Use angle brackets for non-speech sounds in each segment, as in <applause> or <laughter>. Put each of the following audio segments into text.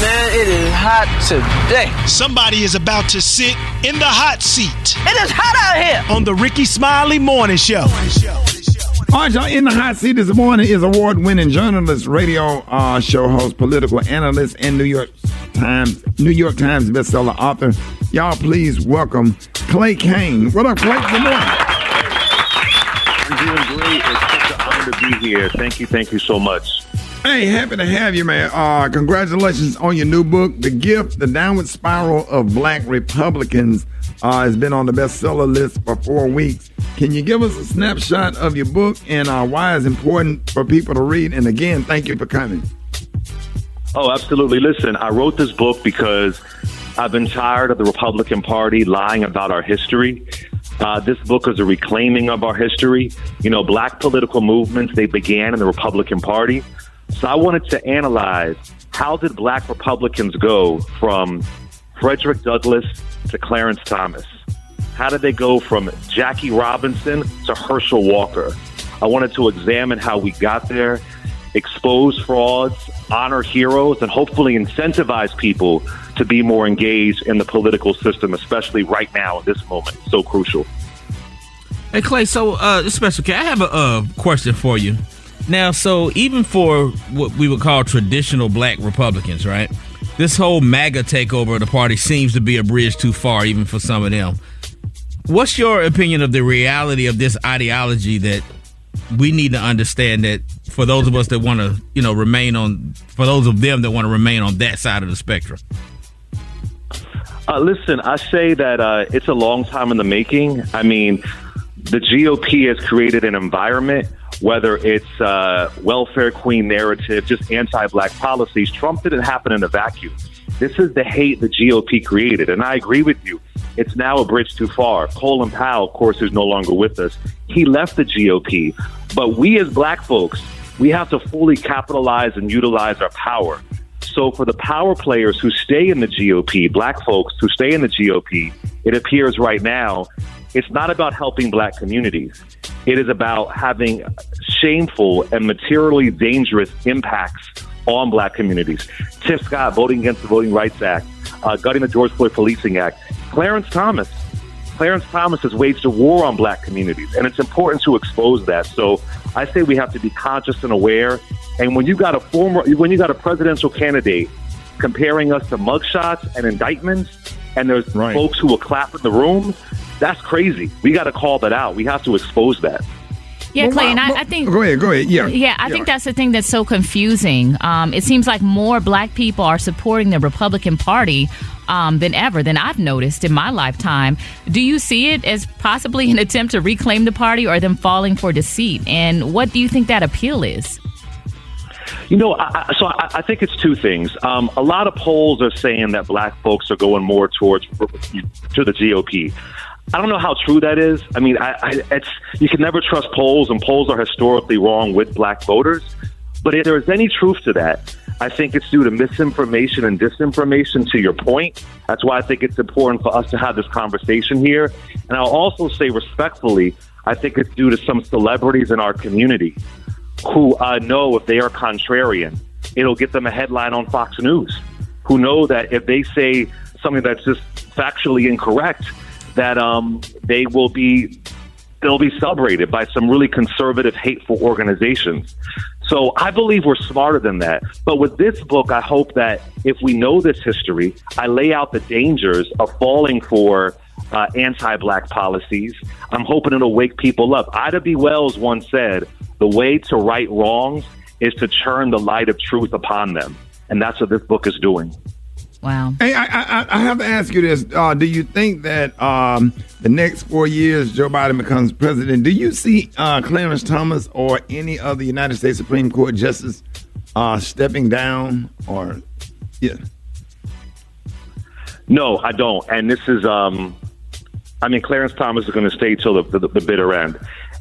Man, it is hot today. Somebody is about to sit in the hot seat. It is hot out here. On the Rickey Smiley Morning Show. All right, y'all. In the hot seat this morning is award-winning journalist, radio uh, show host, political analyst, and New York Times New York Times bestseller author. Y'all, please welcome Clay Cane. What up, Clay? Good morning. I'm doing great. It's such an honor to be here. Thank you, thank you so much. Hey, happy to have you, man. Uh, congratulations on your new book, The Grift, The Downward Spiral of Black Republicans. Uh, has been on the bestseller list for four weeks. Can you give us a snapshot of your book and uh, why it's important for people to read? And again, thank you for coming. Oh, absolutely. Listen, I wrote this book because I've been tired of the Republican Party lying about our history. Uh, this book is a reclaiming of our history. You know, black political movements, they began in the Republican Party. So I wanted to analyze how did black Republicans go from Frederick Douglass to Clarence Thomas? How did they go from Jackie Robinson to Herschel Walker? I wanted to examine how we got there, expose frauds, honor heroes, and hopefully incentivize people to be more engaged in the political system, especially right now at this moment. So crucial. Hey Clay, so uh, Special K, I have a uh, question for you. Now, so even for what we would call traditional black Republicans, right? This whole MAGA takeover of the party seems to be a bridge too far, even for some of them. What's your opinion of the reality of this ideology that we need to understand that for those of us that want to, you know, remain on, for those of them that want to remain on that side of the spectrum? Uh, listen, I say that uh, it's a long time in the making. I mean, the GOP has created an environment, whether it's uh, welfare queen narrative, just anti-black policies. Trump didn't happen in a vacuum. This is the hate the GOP created, and I agree with you. It's now a bridge too far. Colin Powell, of course, is no longer with us. He left the GOP, but we as black folks, we have to fully capitalize and utilize our power. So for the power players who stay in the GOP, black folks who stay in the GOP, it appears right now it's not about helping black communities. It is about having shameful and materially dangerous impacts on black communities. Tim Scott voting against the Voting Rights Act, uh, gutting the George Floyd Policing Act. Clarence Thomas. Clarence Thomas has waged a war on black communities, and it's important to expose that. So I say we have to be conscious and aware. And when you got a former, when you got a presidential candidate comparing us to mugshots and indictments, and there's right. folks who will clap in the room, that's crazy. We got to call that out. We have to expose that. Yeah, well, Clay, and I, I, think. Go ahead, go ahead. Yeah. Yeah, I yeah. think that's the thing that's so confusing. Um, it seems like more black people are supporting the Republican Party um, than ever, than I've noticed in my lifetime. Do you see it as possibly an attempt to reclaim the party or them falling for deceit? And what do you think that appeal is? You know, I, so I, I, think it's two things. Um, a lot of polls are saying that black folks are going more towards to the GOP. I don't know how true that is. I mean, I, I, it's you can never trust polls, and polls are historically wrong with black voters. But if there is any truth to that, I think it's due to misinformation and disinformation. To your point, that's why I think it's important for us to have this conversation here. And I'll also say respectfully, I think it's due to some celebrities in our community who uh, know if they are contrarian, it'll get them a headline on Fox News. Who know that if they say something that's just factually incorrect, that um, they will be they'll be celebrated by some really conservative, hateful organizations. So I believe we're smarter than that. But with this book, I hope that if we know this history, I lay out the dangers of falling for uh, anti-black policies. I'm hoping it'll wake people up. Ida B. Wells once said, "The way to right wrongs is to turn the light of truth upon them," and that's what this book is doing. Wow. Hey, I, I, I have to ask you this: uh, Do you think that um, the next four years Joe Biden becomes president? Do you see uh, Clarence Thomas or any other United States Supreme Court justice uh, stepping down? Or yeah. No, I don't. And this is, um, I mean, Clarence Thomas is going to stay till the, the, the bitter end.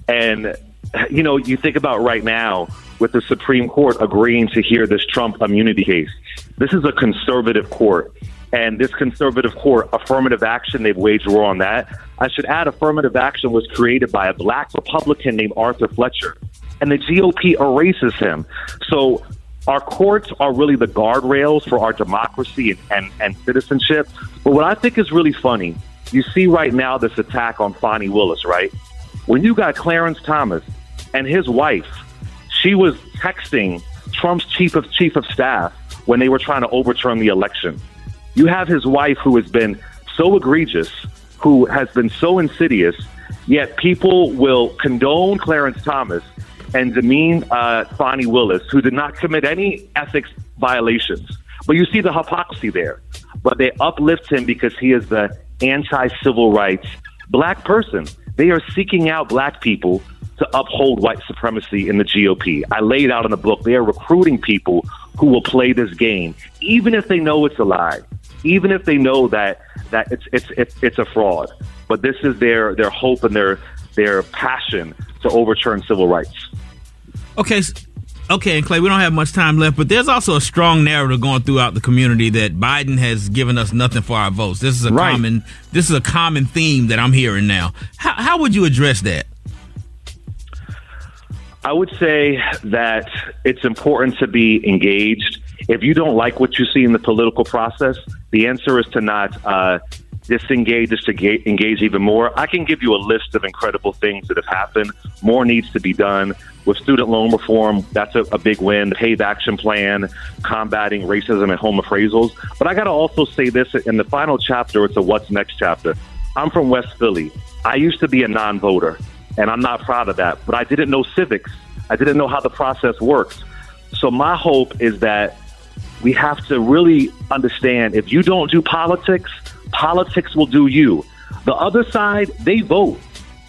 And, you know, you think about right now with the Supreme Court agreeing to hear this Trump immunity case. This is a conservative court. And this conservative court, affirmative action, they've waged war on that. I should add, affirmative action was created by a black Republican named Arthur Fletcher. And the GOP erases him. So our courts are really the guardrails for our democracy and, and, and citizenship. But what I think is really funny, you see right now this attack on Fani Willis, right? When you got Clarence Thomas and his wife, she was texting Trump's chief of chief of staff when they were trying to overturn the election. You have his wife who has been so egregious, who has been so insidious, yet people will condone Clarence Thomas and demean uh, Willis, who did not commit any ethics violations. But you see the hypocrisy there. But they uplift him because he is the anti civil rights black person. They are seeking out black people to uphold white supremacy in the GOP. I laid out in the book, they are recruiting people who will play this game, even if they know it's a lie, even if they know that that it's it's it's, it's a fraud. But this is their their hope and their their passion to overturn civil rights. Okay, okay, and Clay, we don't have much time left, but there's also a strong narrative going throughout the community that Biden has given us nothing for our votes. This is a right. common this is a common theme that I'm hearing now. How, how would you address that? I would say that it's important to be engaged. If you don't like what you see in the political process, the answer is to not uh, disengage, disengage, engage even more. I can give you a list of incredible things that have happened. More needs to be done with student loan reform. That's a, a big win. The PAVE action plan, combating racism and home appraisals. But I got to also say this in the final chapter. It's a what's next chapter. I'm from West Philly. I used to be a non-voter, and I'm not proud of that. But I didn't know civics. I didn't know how the process works. So my hope is that we have to really understand if you don't do politics, politics will do you. The other side, they vote.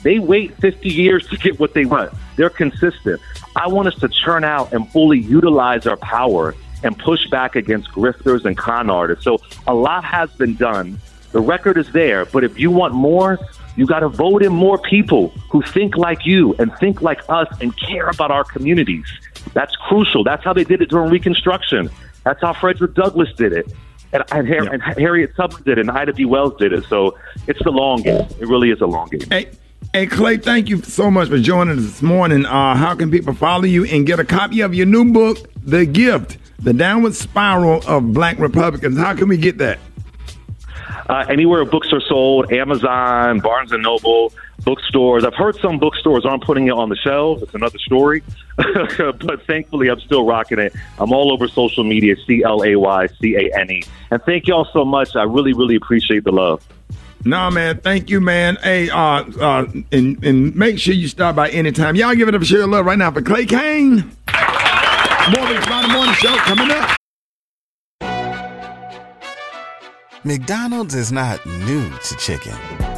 They wait 50 years to get what they want. They're consistent. I want us to churn out and fully utilize our power and push back against grifters and con artists. So a lot has been done. The record is there, but if you want more, you got to vote in more people who think like you and think like us and care about our communities. That's crucial. That's how they did it during Reconstruction. That's how Frederick Douglass did it. And, and, yeah. and Harriet Tubman did it, and Ida B. Wells did it. So it's the long game. It really is a long game. Hey, hey Clay, thank you so much for joining us this morning. Uh, how can people follow you and get a copy of your new book, The Grift, The Downward Spiral of Black Republicans? How can we get that? Uh, anywhere books are sold, Amazon, Barnes and Noble, bookstores. I've heard some bookstores aren't putting it on the shelves. It's another story. <laughs> but thankfully, I'm still rocking it. I'm all over social media, C L A Y C A N E. And thank y'all so much. I really, really appreciate the love. Nah, man. Thank you, man. Hey, uh, uh, and, and make sure you stop by anytime. Y'all give it up a share of love right now for Clay Cane. Morning, Friday morning show coming up. McDonald's is not new to chicken.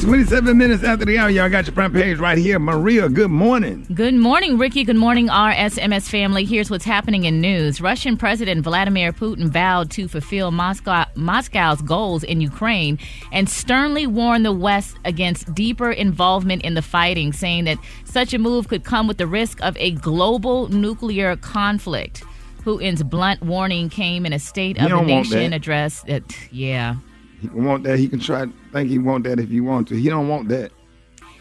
27 minutes after the hour, y'all got your front page right here. Maria, good morning. Good morning, Rickey. Good morning, RSMS family. Here's what's happening in news. Russian President Vladimir Putin vowed to fulfill Moscow, Moscow's goals in Ukraine and sternly warned the West against deeper involvement in the fighting, saying that such a move could come with the risk of a global nuclear conflict. Putin's blunt warning came in a State of the Nation address that, yeah, he want that. He can try think he want that if he want to. He don't want that.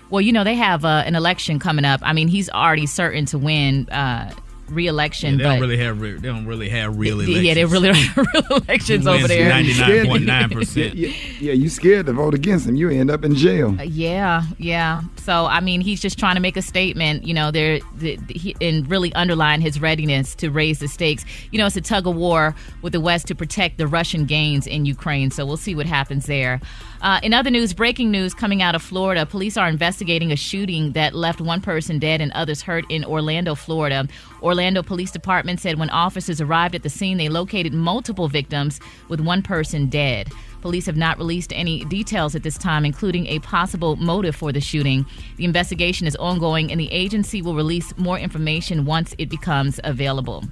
Well, you know they have uh, an election coming up. I mean, he's already certain to win. Uh, reelection. Yeah, they but don't really have re- they don't really have real elections. yeah, they really don't have <laughs> real elections Who over there. Ninety nine point nine percent. <laughs> Yeah, yeah, you scared to vote against him. You end up in jail. Uh, Yeah, yeah. So I mean, he's just trying to make a statement. You know, there the, the, he, and really underline his readiness to raise the stakes. You know, it's a tug of war with the West to protect the Russian gains in Ukraine. So we'll see what happens there. Uh, in other news, breaking news coming out of Florida: police are investigating a shooting that left one person dead and others hurt in Orlando, Florida. Orlando Police Department said when officers arrived at the scene, they located multiple victims, with one person dead. Police have not released any details at this time, including a possible motive for the shooting. The investigation is ongoing, and the agency will release more information once it becomes available.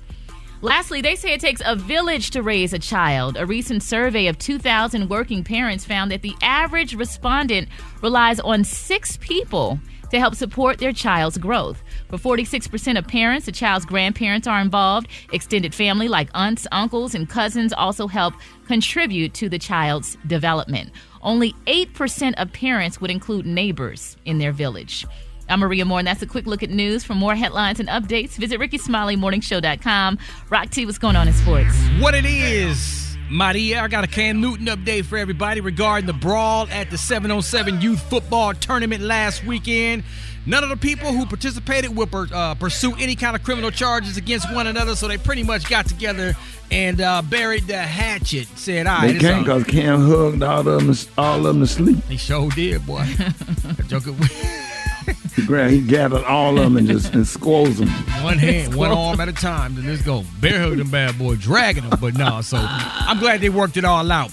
Lastly, they say it takes a village to raise a child. A recent survey of 2,000 working parents found that the average respondent relies on six people to help support their child's growth. For 46% of parents, the child's grandparents are involved. Extended family like aunts, uncles, and cousins also help contribute to the child's development. Only 8% of parents would include neighbors in their village. I'm Maria Moore, and that's a quick look at news. For more headlines and updates, visit RickeySmileyMorningShow.com. Rock T, what's going on in sports? What it is, Maria, I got a Cam Newton update for everybody regarding the brawl at the 707 Youth Football Tournament last weekend. None of the people who participated will per, uh, pursue any kind of criminal charges against one another, so they pretty much got together and uh, buried the hatchet. Said, "All right, They it's can't because Cam hugged all of them, all of them to sleep. He sure did, boy. <laughs> That Joker, <laughs> He, grabbed, he gathered all of them and just and squoze them. one hand, <laughs> one arm at a time. Then let's go. Bear hug them bad boy, dragging them. But no, so I'm glad they worked it all out.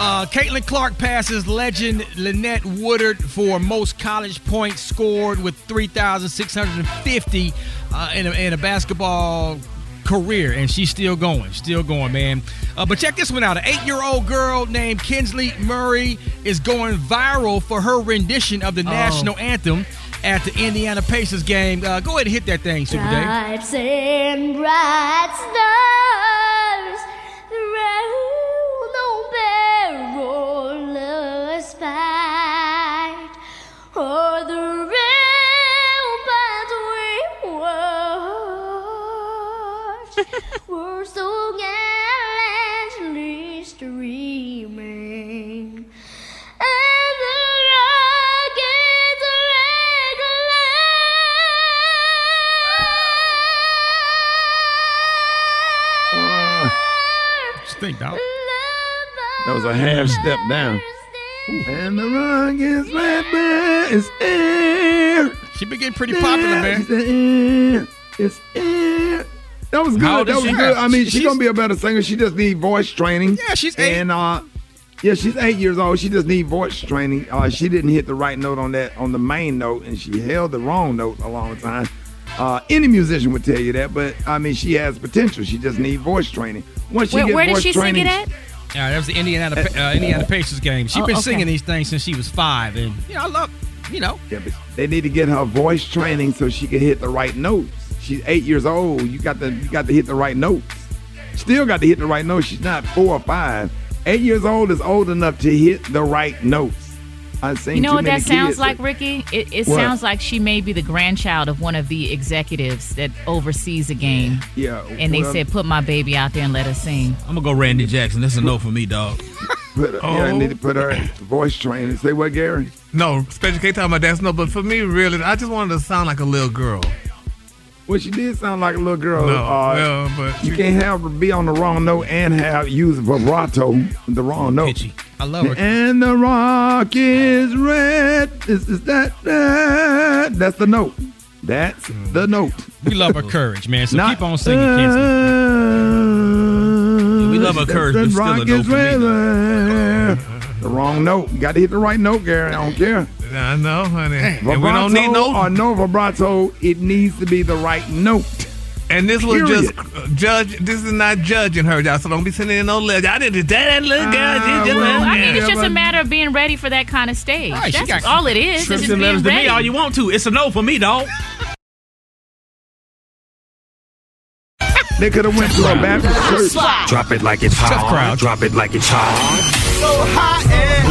Uh, Caitlin Clark passes legend Lynette Woodard for most college points scored with 3,650 uh, in, a, in a basketball career, and she's still going, still going, man. Uh, but check this one out: an eight-year-old girl named Kinsley Murray is going viral for her rendition of the national anthem at the Indiana Pacers game. Uh, go ahead and hit that thing, Super Dave. That was a half step down. And the rockets red band is air. She been getting pretty popular, man. It's air. It's air. That was good. That was she? good. I mean, she's, She's- gonna be a better singer. She just need voice training. Yeah, she's eight. And uh, yeah, she's eight years old. She just need voice training. Uh, she didn't hit the right note on that on the main note, and she held the wrong note a long time. Uh, any musician would tell you that, but I mean, she has potential. She just need voice training. Once she Where, gets where did voice she training, sing it at? Yeah, that was the Indiana uh, Indiana Pacers game. She's Oh, been okay. singing these things since she was five, and you know, I love, you know, Yeah, but they need to get her voice training so she can hit the right notes. She's eight years old. You got to you got to hit the right notes. Still got to hit the right notes. She's not four or five. Eight years old is old enough to hit the right notes. I've seen You know what that sounds kids like, Rickey? It, it sounds like she may be the grandchild of one of the executives that oversees a game. Yeah, And they said, put my baby out there and let her sing. I'm gonna go Randy Jackson. That's a no for me, dog. <laughs> Put, Yeah, I need to put her in voice training. Say what, Gary? No, Special K talking about dance. No, but for me, really, I just wanted to sound like a little girl. Well, she did sound like a little girl. No, uh, well, but you can't have her be on the wrong note and have use vibrato the wrong note. I love her. And the rock is red. Is, is that that? That's the note. That's mm. the note. we love her courage, man. So Not- keep on singing, Kinsley. we love her courage, The but still a rock no is for me. The wrong note. You got to hit the right note, Gary. I don't care. I know, honey. And we Vibrato don't need no. or no vibrato. It needs to be the right note. And this was Period. just uh, judge. This is not judging her, y'all. So don't be sending in no letter. I didn't that little girl. She just well, left I me. mean, it's just a matter of being ready for that kind of stage. Right, she That's got all it is. It's Trips just and being letters to me all you want to. It's a no for me, dog. They could have went to a Baptist church. Drop it like it's hot. Tough crowd. Drop it like it's hot. So hot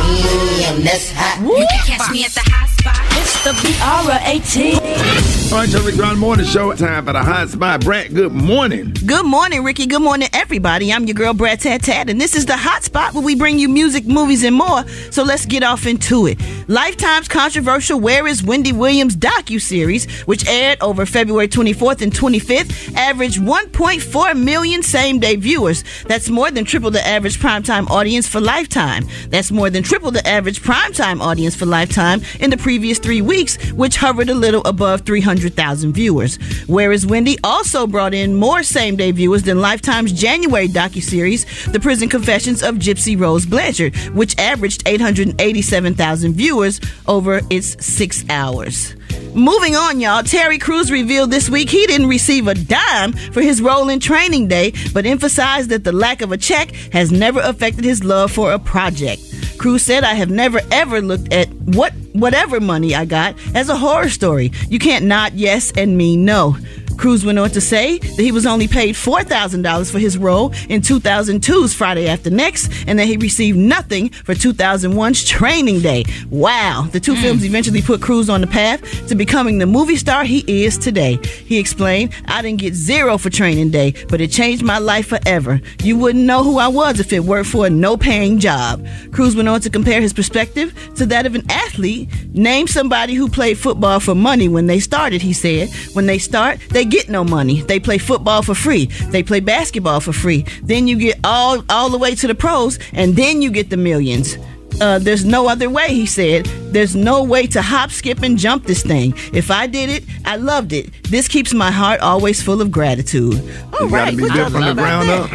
and that's hot. You can catch me at the hot spot. It's the B-R-A-T. All right, Charlie Brown Morning Show. Time for the hot spot. Brat, good morning. Good morning, Rickey. Good morning, everybody. I'm your girl, Brat Tat Tat, and this is the hot spot where we bring you music, movies, and more. So let's get off into it. Lifetime's controversial Where is Wendy Williams docu-series, which aired over February 24th and 25th, averaged 1.4 million same-day viewers. That's more than triple the average primetime audience for Lifetime. That's more than triple the average primetime audience for Lifetime in the previous three weeks, which hovered a little above 300,000 viewers. Whereas Wendy also brought in more same-day viewers than Lifetime's January docuseries, The Prison Confessions of Gypsy Rose Blanchard, which averaged 887,000 viewers over its six hours. Moving on, y'all. Terry Crews revealed this week he didn't receive a dime for his role in Training Day, but emphasized that the lack of a check has never affected his love for a project. Crews said, I have never ever looked at what whatever money I got as a horror story. You can't not yes and mean no. Crews went on to say that he was only paid $4,000 for his role in 2002's Friday After Next and that he received nothing for 2001's Training Day. Wow. The two hmm. films eventually put Crews on the path to becoming the movie star he is today. He explained, I didn't get zero for Training Day, but it changed my life forever. You wouldn't know who I was if it weren't for a no paying job. Crews went on to compare his perspective to that of an athlete. Name somebody who played football for money when they started, he said. When they start, they get no money. They play football for free. They play basketball for free. Then you get all all the way to the pros, and then you get the millions. Uh, there's no other way, he said. There's no way to hop, skip, and jump this thing. If I did it, I loved it. This keeps my heart always full of gratitude. All It's right, got to be built from the ground up.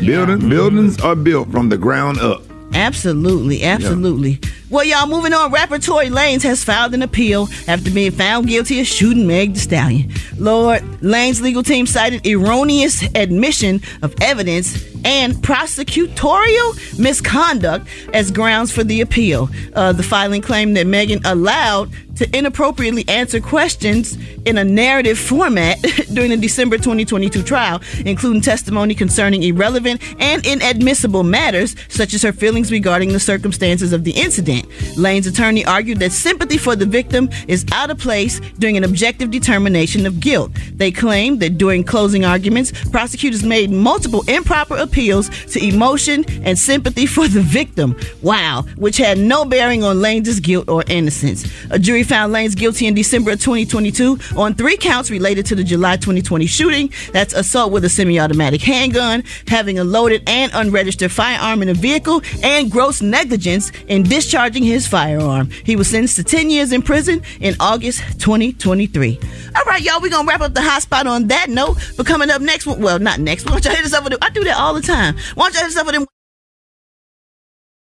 Building, buildings are built from the ground up. Absolutely, absolutely. Well, y'all, moving on. Rapper Tory Lanez has filed an appeal after being found guilty of shooting Meg Thee Stallion. Lord, Lanez legal team cited erroneous admission of evidence and prosecutorial misconduct as grounds for the appeal. Uh, the filing claimed that Megan allowed to inappropriately answer questions in a narrative format <laughs> during the December 2022 trial, including testimony concerning irrelevant and inadmissible matters, such as her feelings regarding the circumstances of the incident. Lanez attorney argued that sympathy for the victim is out of place during an objective determination of guilt. They claimed that during closing arguments, prosecutors made multiple improper appeals to emotion and sympathy for the victim. Wow, which had no bearing on Lanez guilt or innocence. A jury found Lanez guilty in December of 2022 on three counts related to the July 2020 shooting. That's assault with a semi-automatic handgun, having a loaded and unregistered firearm in a vehicle, and gross negligence in discharging his firearm. He was sentenced to 10 years in prison in August 2023. All right, y'all, we're gonna wrap up the hot spot on that note. But coming up next, well, not next. <laughs> Why don't y'all hit us up with? I do that all the time. Why don't y'all hit us up with them?